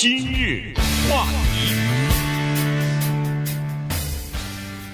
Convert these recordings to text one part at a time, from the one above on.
今日话题，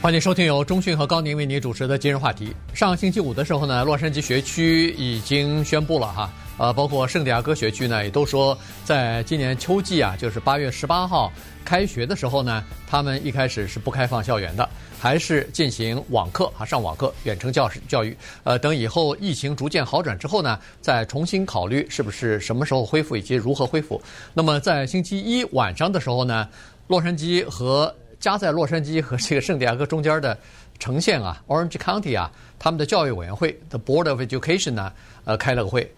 欢迎收听由中讯和高宁为您主持的今日话题。上星期五的时候呢，洛杉矶学区已经宣布了哈，呃，包括圣地亚哥学区呢，也都说在今年秋季啊，就是八月十八号开学的时候呢，他们一开始是不开放校园的。还是进行网课啊，上网课、远程教师教育。呃，等以后疫情逐渐好转之后呢，再重新考虑是不是什么时候恢复以及如何恢复。那么在星期一晚上的时候呢，洛杉矶和夹在洛杉矶和这个圣地亚哥中间的城县啊，Orange County 啊，他们的教育委员会 The Board of Education 呢，呃，开了个会，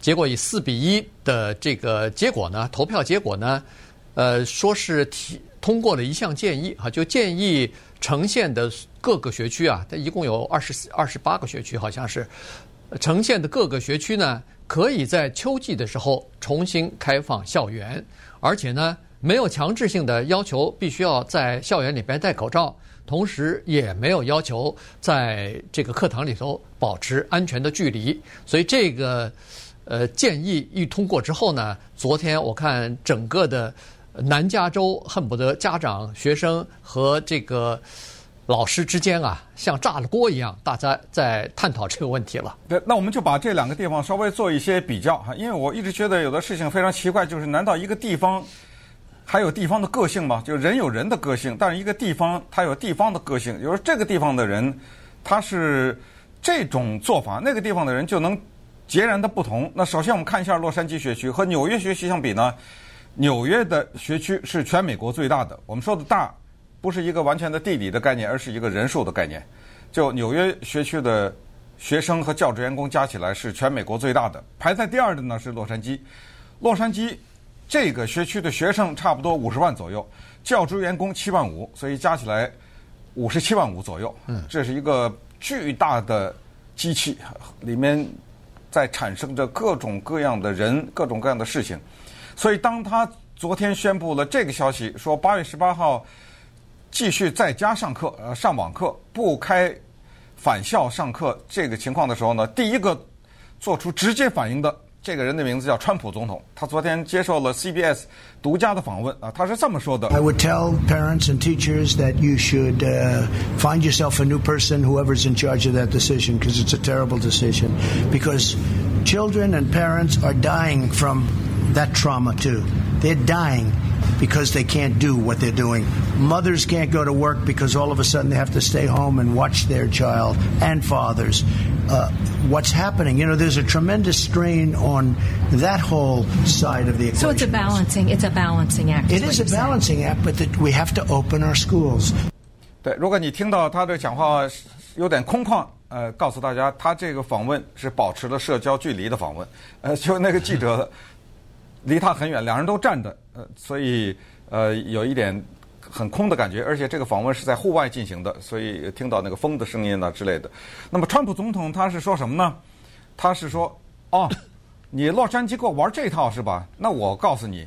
结果以四比一的这个结果呢，投票结果呢，呃，说是提通过了一项建议哈，就建议。城县的各个学区啊，它一共有二十四、二十八个学区，好像是城县的各个学区呢，可以在秋季的时候重新开放校园，而且呢，没有强制性的要求必须要在校园里边戴口罩，同时也没有要求在这个课堂里头保持安全的距离。所以这个呃建议一通过之后呢，昨天我看整个的。南加州恨不得家长、学生和这个老师之间啊，像炸了锅一样，大家在探讨这个问题了。对，那我们就把这两个地方稍微做一些比较哈，因为我一直觉得有的事情非常奇怪，就是难道一个地方还有地方的个性吗？就人有人的个性，但是一个地方它有地方的个性，就是这个地方的人他是这种做法，那个地方的人就能截然的不同。那首先我们看一下洛杉矶学区和纽约学区相比呢？纽约的学区是全美国最大的。我们说的大，不是一个完全的地理的概念，而是一个人数的概念。就纽约学区的学生和教职员工加起来是全美国最大的。排在第二的呢是洛杉矶。洛杉矶这个学区的学生差不多五十万左右，教职员工七万五，所以加起来五十七万五左右。嗯，这是一个巨大的机器，里面在产生着各种各样的人，各种各样的事情。所以，当他昨天宣布了这个消息，说八月十八号继续在家上课，呃，上网课，不开返校上课这个情况的时候呢，第一个做出直接反应的这个人的名字叫川普总统。他昨天接受了 CBS 独家的访问啊，他是这么说的：I would tell parents and teachers that you should find yourself a new person, whoever's in charge of that decision, because it's a terrible decision. Because children and parents are dying from That trauma too. They're dying because they can't do what they're doing. Mothers can't go to work because all of a sudden they have to stay home and watch their child, and fathers. Uh, what's happening? You know, there's a tremendous strain on that whole side of the equation. So it's a balancing. It's a balancing act. It is a balancing act, but that we have to open our schools. 对，如果你听到他的讲话有点空旷，呃，告诉大家，他这个访问是保持了社交距离的访问。呃，就那个记者。 离他很远，两人都站着，呃，所以呃有一点很空的感觉，而且这个访问是在户外进行的，所以听到那个风的声音啊之类的。那么川普总统他是说什么呢？他是说，哦，你洛杉矶给我玩这套是吧？那我告诉你，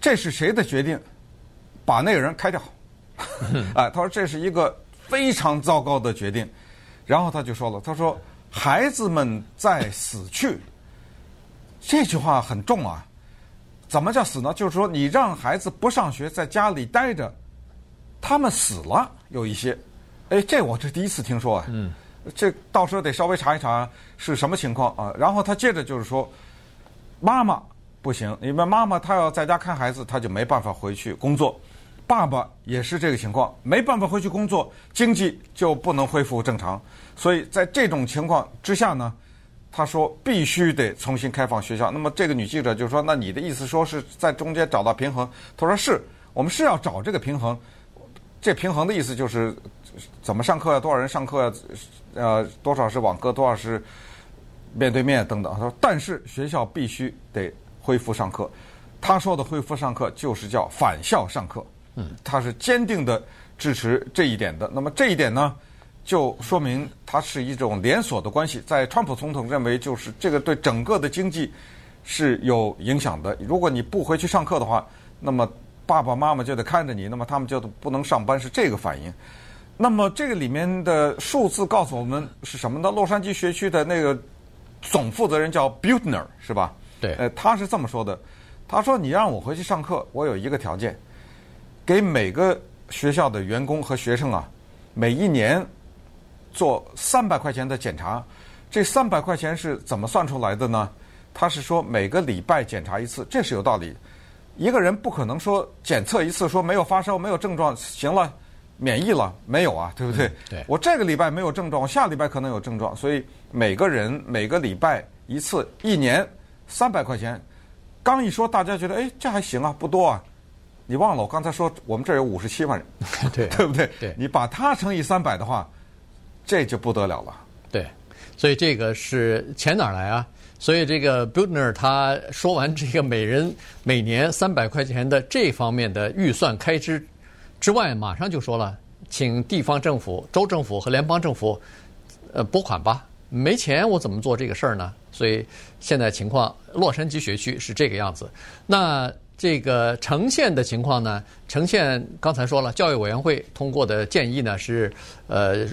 这是谁的决定？把那个人开掉。哎，他说这是一个非常糟糕的决定。然后他就说了，他说孩子们在死去。这句话很重啊！怎么叫死呢？就是说，你让孩子不上学，在家里待着，他们死了，有一些。哎，这我是第一次听说啊。嗯。这到时候得稍微查一查是什么情况啊。然后他接着就是说，妈妈不行，因为妈妈她要在家看孩子，她就没办法回去工作。爸爸也是这个情况，没办法回去工作，经济就不能恢复正常。所以在这种情况之下呢。他说必须得重新开放学校。那么这个女记者就说：“那你的意思说是在中间找到平衡？”他说：“是，我们是要找这个平衡。这平衡的意思就是怎么上课呀？多少人上课呀？呃，多少是网课，多少是面对面等等。”他说：“但是学校必须得恢复上课。”他说的恢复上课就是叫返校上课。嗯，他是坚定的支持这一点的。那么这一点呢？就说明它是一种连锁的关系，在川普总统认为，就是这个对整个的经济是有影响的。如果你不回去上课的话，那么爸爸妈妈就得看着你，那么他们就不能上班，是这个反应。那么这个里面的数字告诉我们是什么呢？洛杉矶学区的那个总负责人叫 Buettner，是吧？对。呃，他是这么说的，他说：“你让我回去上课，我有一个条件，给每个学校的员工和学生啊，每一年做三百块钱的检查。这三百块钱是怎么算出来的呢？他是说每个礼拜检查一次，这是有道理。一个人不可能说检测一次说没有发烧、没有症状，行了，免疫了，没有啊，对不对？嗯、对。我这个礼拜没有症状，我下礼拜可能有症状，所以每个人每个礼拜一次，一年三百块钱。”刚一说，大家觉得哎，这还行啊，不多啊。你忘了我刚才说，我们这儿有五十七万人，对对不对？对，你把它乘以三百的话，这就不得了了。对，所以这个是钱哪来啊？所以这个 Butner 他说完这个每人每年三百块钱的这方面的预算开支之外，马上就说了，请地方政府、州政府和联邦政府呃拨款吧。没钱我怎么做这个事儿呢？所以现在情况，洛杉矶学区是这个样子。那这个呈现的情况呢？呈现刚才说了，教育委员会通过的建议呢是，呃，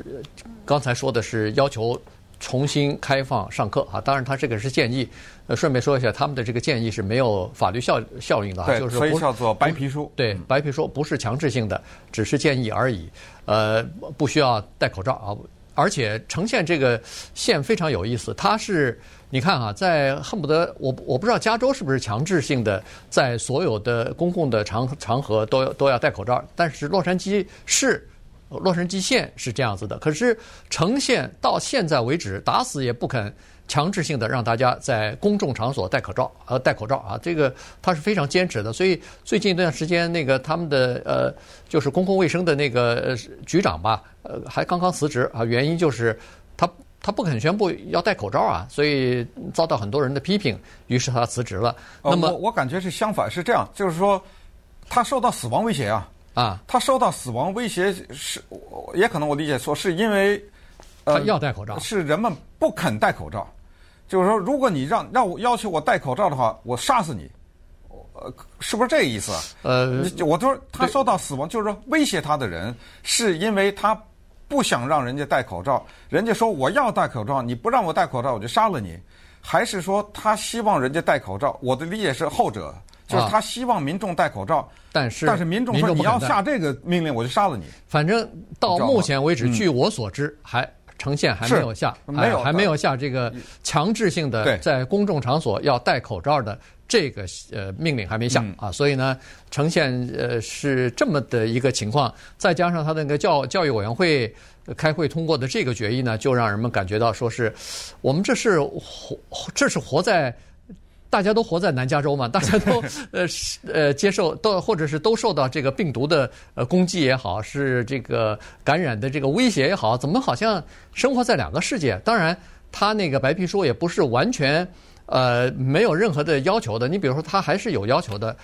刚才说的是要求重新开放上课啊。当然，他这个是建议。呃，顺便说一下，他们的这个建议是没有法律效效应的，对就是所以叫做白皮书。对，白皮书不是强制性的，只是建议而已。呃，不需要戴口罩啊。而且呈现这个县非常有意思，它是你看啊，在恨不得我我不知道加州是不是强制性的，在所有的公共的场场合都要都要戴口罩，但是洛杉矶市、洛杉矶县是这样子的。可是橙县到现在为止打死也不肯强制性的让大家在公众场所戴口罩，呃，戴口罩啊，这个他是非常坚持的。所以最近一段时间，那个他们的呃，就是公共卫生的那个局长吧。呃，还刚刚辞职啊，原因就是他他不肯宣布要戴口罩啊，所以遭到很多人的批评，于是他辞职了。那么我我感觉是相反，是这样，就是说他受到死亡威胁啊啊，他受到死亡威胁是，也可能我理解错，是因为他要戴口罩，是人们不肯戴口罩，就是说如果你让让我要求我戴口罩的话，我杀死你。呃，是不是这个意思啊？呃，我都说他受到死亡，就是说威胁他的人是因为他。不想让人家戴口罩，人家说我要戴口罩，你不让我戴口罩，我就杀了你。还是说他希望人家戴口罩？我的理解是后者，就是他希望民众戴口罩，但是但是民众说你要下这个命令，我就杀了你。反正到目前为止，据我所知，还呈现还没有下，没有还没有下这个强制性的在公众场所要戴口罩的。这个呃命令还没下啊，所以呢，呈现呃是这么的一个情况，再加上他的那个教教育委员会开会通过的这个决议呢，就让人们感觉到说是我们这是活这是活在大家都活在南加州嘛，大家都 呃呃接受都或者是都受到这个病毒的呃攻击也好，是这个感染的这个威胁也好，怎么好像生活在两个世界？当然，他那个白皮书也不是完全。呃，没有任何的要求的。你比如说，他还是有要求的。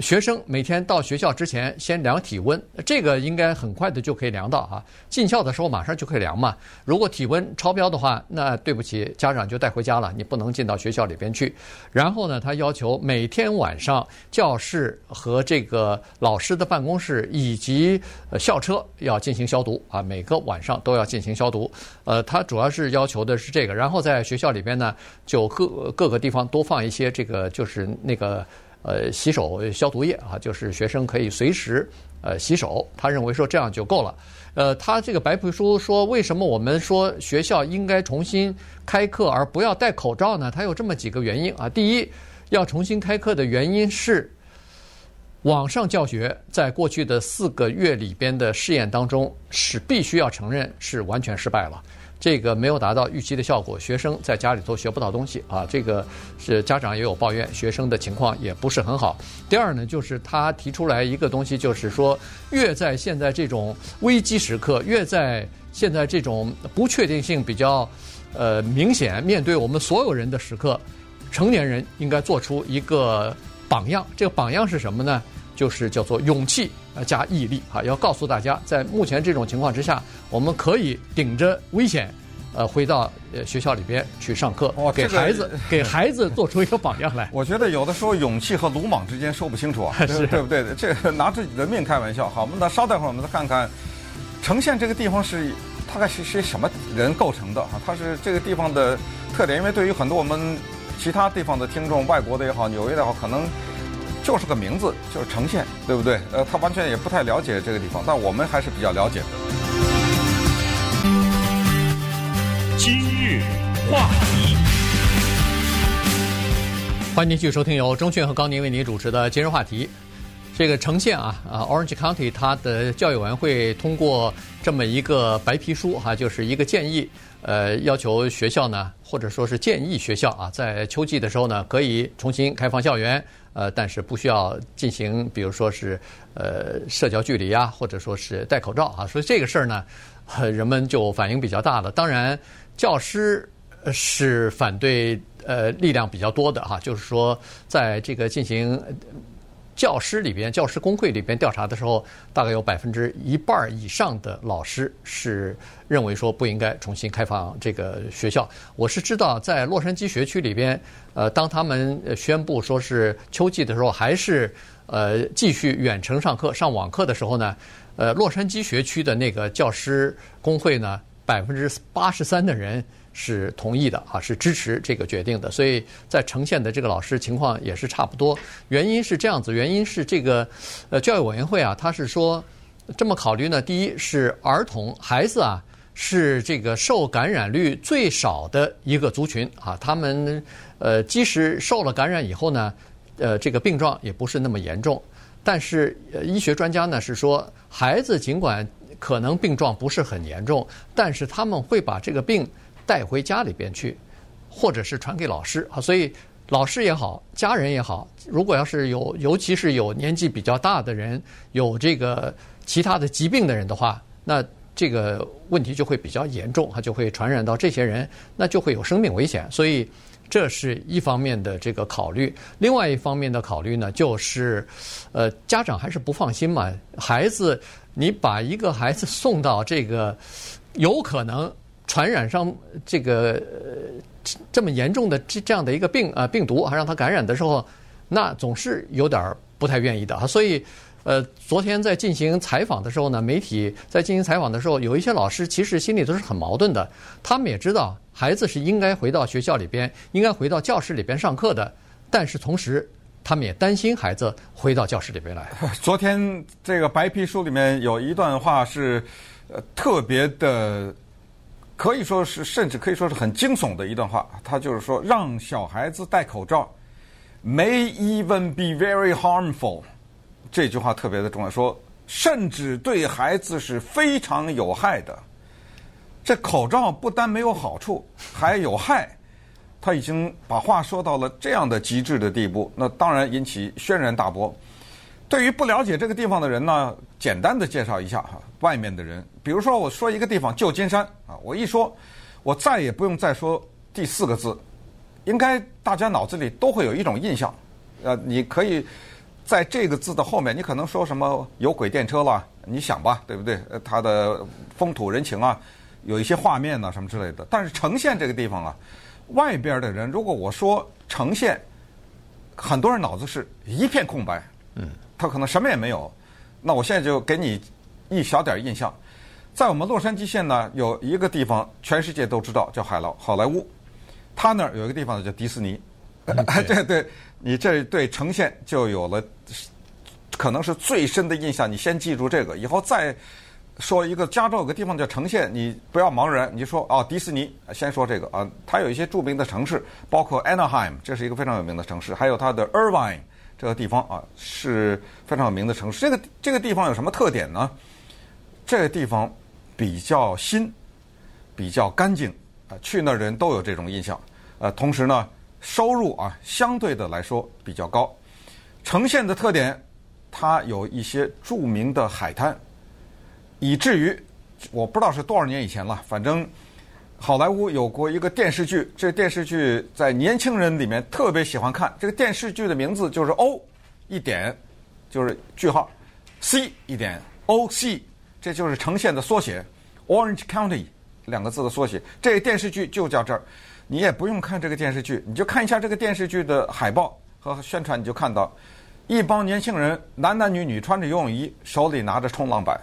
学生每天到学校之前先量体温，这个应该很快的就可以量到啊。进校的时候马上就可以量嘛。如果体温超标的话，那对不起，家长就带回家了，你不能进到学校里边去。然后呢，他要求每天晚上教室和这个老师的办公室以及校车要进行消毒啊，每个晚上都要进行消毒。呃，他主要是要求的是这个。然后在学校里边呢，就各各个地方多放一些这个，就是那个。呃，洗手消毒液啊，就是学生可以随时呃洗手。他认为说这样就够了。呃，他这个白皮书说，为什么我们说学校应该重新开课而不要戴口罩呢？他有这么几个原因啊。第一，要重新开课的原因是，网上教学在过去的四个月里边的试验当中是必须要承认是完全失败了。这个没有达到预期的效果，学生在家里头学不到东西啊。这个是家长也有抱怨，学生的情况也不是很好。第二呢，就是他提出来一个东西，就是说，越在现在这种危机时刻，越在现在这种不确定性比较呃明显，面对我们所有人的时刻，成年人应该做出一个榜样。这个榜样是什么呢？就是叫做勇气加毅力啊！要告诉大家，在目前这种情况之下，我们可以顶着危险，呃，回到呃学校里边去上课，哦、给孩子给孩子做出一个榜样来。我觉得有的时候勇气和鲁莽之间说不清楚啊，是对不对？这个拿自己的命开玩笑。好，我们那稍待会儿，我们再看看呈县这个地方是大概是些什么人构成的啊？它是这个地方的特点，因为对于很多我们其他地方的听众，外国的也好，纽约的也好，可能。就是个名字，就是呈现，对不对？呃，他完全也不太了解这个地方，但我们还是比较了解的。今日话题，欢迎继续收听由钟迅和高宁为您主持的今日话题。这个呈现啊，啊，Orange County，它的教育委员会通过这么一个白皮书哈、就是一个建议，呃，要求学校呢，或者说是建议学校啊，在秋季的时候呢，可以重新开放校园，呃，但是不需要进行，比如说是呃社交距离、啊，或者说是戴口罩啊，所以这个事儿呢，人们就反应比较大了。当然，教师是反对呃力量比较多的哈、就是说在这个进行。教师里边，教师工会里边调查的时候，大概有百分之一半以上的老师是认为说不应该重新开放这个学校。我是知道，在洛杉矶学区里边，呃，当他们宣布说是秋季的时候，还是呃继续远程上课、上网课的时候呢，呃，洛杉矶学区的那个教师工会呢，百分之八十三的人。是同意的啊，是支持这个决定的，所以在呈现的这个老师情况也是差不多。原因是这样子，原因是这个呃教育委员会啊，他是说这么考虑呢。第一是儿童孩子啊，是这个受感染率最少的一个族群啊，他们呃即使受了感染以后呢，呃这个病状也不是那么严重。但是呃医学专家呢是说，孩子尽管可能病状不是很严重，但是他们会把这个病。带回家里边去，或者是传给老师啊，所以老师也好，家人也好，如果要是有，尤其是有年纪比较大的人，有这个其他的疾病的人的话，那这个问题就会比较严重，它就会传染到这些人，那就会有生命危险。所以这是一方面的这个考虑，另外一方面的考虑呢，就是呃，家长还是不放心嘛，孩子，你把一个孩子送到这个有可能。传染上这个呃这么严重的这这样的一个病啊病毒，还让他感染的时候，那总是有点不太愿意的啊。所以，呃，昨天在进行采访的时候呢，媒体在进行采访的时候，有一些老师其实心里都是很矛盾的。他们也知道孩子是应该回到学校里边，应该回到教室里边上课的，但是同时他们也担心孩子回到教室里边来。昨天这个白皮书里面有一段话是呃特别的。可以说是，甚至可以说是很惊悚的一段话。他就是说，让小孩子戴口罩，may even be very harmful。这句话特别的重要，说甚至对孩子是非常有害的。这口罩不但没有好处，还有害。他已经把话说到了这样的极致的地步，那当然引起轩然大波。对于不了解这个地方的人呢，简单的介绍一下哈，外面的人，比如说我说一个地方旧金山啊，我一说，我再也不用再说第四个字，应该大家脑子里都会有一种印象，呃，你可以在这个字的后面，你可能说什么有轨电车了，你想吧，对不对？呃，它的风土人情啊，有一些画面呐什么之类的。但是呈现这个地方啊，外边的人如果我说呈现，很多人脑子是一片空白，嗯。他可能什么也没有，那我现在就给你一小点印象，在我们洛杉矶县呢，有一个地方全世界都知道，叫海劳好莱坞，他那儿有一个地方叫迪士尼，对对，你这对城县就有了可能是最深的印象，你先记住这个，以后再说一个加州有个地方叫城县，你不要茫然，你就说哦迪士尼，先说这个啊，它有一些著名的城市，包括 Anaheim，这是一个非常有名的城市，还有它的 Irvine。这个地方啊是非常有名的城市。这个这个地方有什么特点呢？这个地方比较新，比较干净啊，去那儿的人都有这种印象。呃，同时呢，收入啊相对的来说比较高。呈现的特点，它有一些著名的海滩，以至于我不知道是多少年以前了，反正。好莱坞有过一个电视剧，这电视剧在年轻人里面特别喜欢看。这个电视剧的名字就是 O 一点，就是句号，C 一点 O C，这就是呈现的缩写，Orange County 两个字的缩写。这个电视剧就叫这儿，你也不用看这个电视剧，你就看一下这个电视剧的海报和宣传，你就看到一帮年轻人，男男女女穿着游泳衣，手里拿着冲浪板，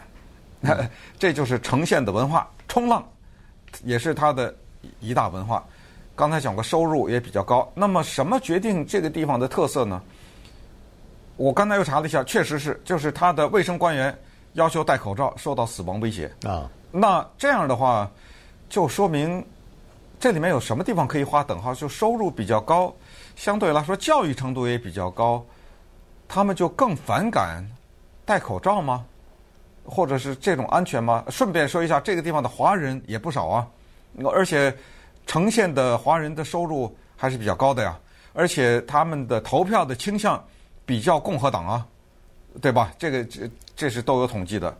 这就是呈现的文化，冲浪。也是它的一大文化。刚才讲过，收入也比较高。那么，什么决定这个地方的特色呢？我刚才又查了一下，确实是，就是他的卫生官员要求戴口罩，受到死亡威胁啊。那这样的话，就说明这里面有什么地方可以划等号？就收入比较高，相对来说教育程度也比较高，他们就更反感戴口罩吗？或者是这种安全吗？顺便说一下，这个地方的华人也不少啊，而且呈现的华人的收入还是比较高的呀，而且他们的投票的倾向比较共和党啊，对吧？这个这这是都有统计的。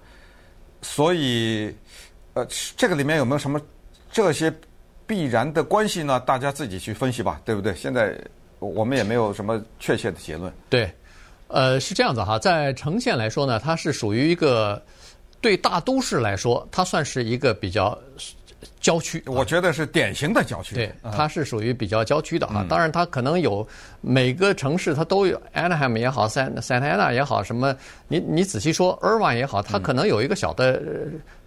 所以，呃，这个里面有没有什么这些必然的关系呢？大家自己去分析吧，对不对？现在我们也没有什么确切的结论。对，呃，是这样子哈，在城县来说呢，它是属于一个对大都市来说，它算是一个比较。郊区，我觉得是典型的郊区。对，它是属于比较郊区的啊。当然，它可能有每个城市它都有，Anaheim 也好，San Santa Ana 也好，什么你你仔细说，Irvine 也好，它可能有一个小的。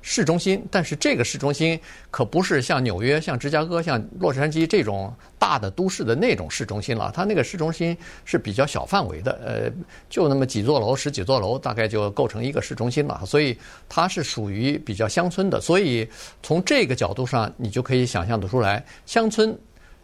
市中心，但是这个市中心可不是像纽约、像芝加哥、像洛杉矶这种大的都市的那种市中心了。它那个市中心是比较小范围的，呃，就那么几座楼、十几座楼，大概就构成一个市中心了。所以它是属于比较乡村的。所以从这个角度上，你就可以想象得出来，乡村，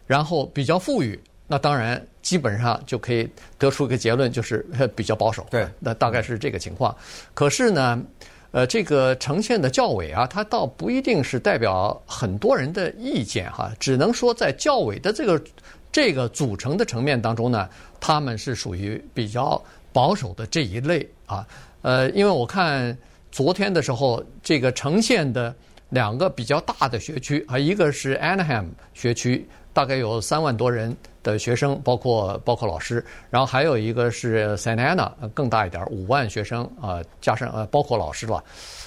然后比较富裕，那当然基本上就可以得出一个结论，就是比较保守。对，那大概是这个情况。可是呢？呃，这个城县的教委啊，它倒不一定是代表很多人的意见哈，只能说在教委的这个这个组成的层面当中呢，他们是属于比较保守的这一类啊。呃，因为我看昨天的时候，这个城县的两个比较大的学区啊，一个是 Anaheim 学区，大概有三万多人。的学生包括包括老师，然后还有一个是 Santa Ana 更大一点，五万学生啊，加上呃包括老师了，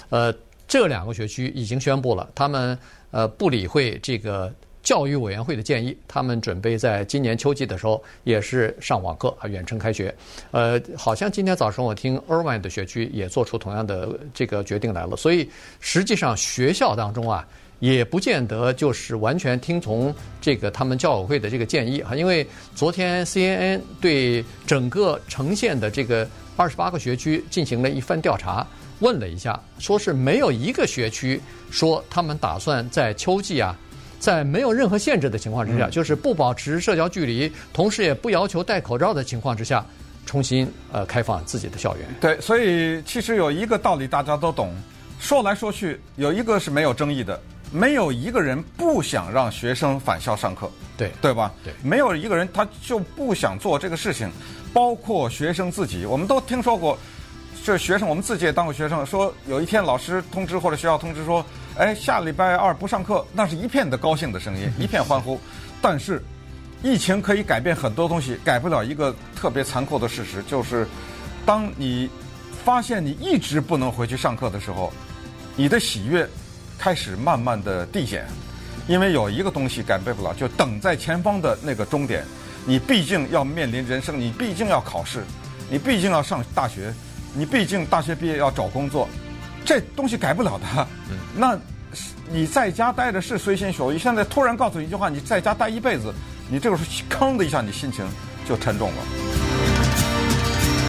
呃，这两个学区已经宣布了，他们呃不理会这个教育委员会的建议，他们准备在今年秋季的时候也是上网课啊，远程开学。呃，好像今天早上我听 Irvine 的学区也做出同样的这个决定来了，所以实际上学校当中啊。也不见得就是完全听从这个他们教委会的这个建议哈，因为昨天 CNN 对整个呈现的这个二十八个学区进行了一番调查，问了一下，说是没有一个学区说他们打算在秋季啊，在没有任何限制的情况之下，就是不保持社交距离，同时也不要求戴口罩的情况之下，重新呃开放自己的校园。对，所以其实有一个道理大家都懂，说来说去有一个是没有争议的。没有一个人不想让学生返校上课，对对吧？对，没有一个人他就不想做这个事情，包括学生自己。我们都听说过，这学生我们自己也当过学生，说有一天老师通知或者学校通知说，哎，下礼拜二不上课，那是一片的高兴的声音，一片欢呼。但是，疫情可以改变很多东西，改不了一个特别残酷的事实，就是当你发现你一直不能回去上课的时候，你的喜悦。开始慢慢的递减，因为有一个东西改变不了，就等在前方的那个终点。你毕竟要面临人生，你毕竟要考试，你毕竟要上大学，你毕竟大学毕业要找工作，这东西改不了的。嗯，那你在家待着是随心所欲，现在突然告诉你一句话，你在家待一辈子，你这个时候吭的一下，你心情就沉重了。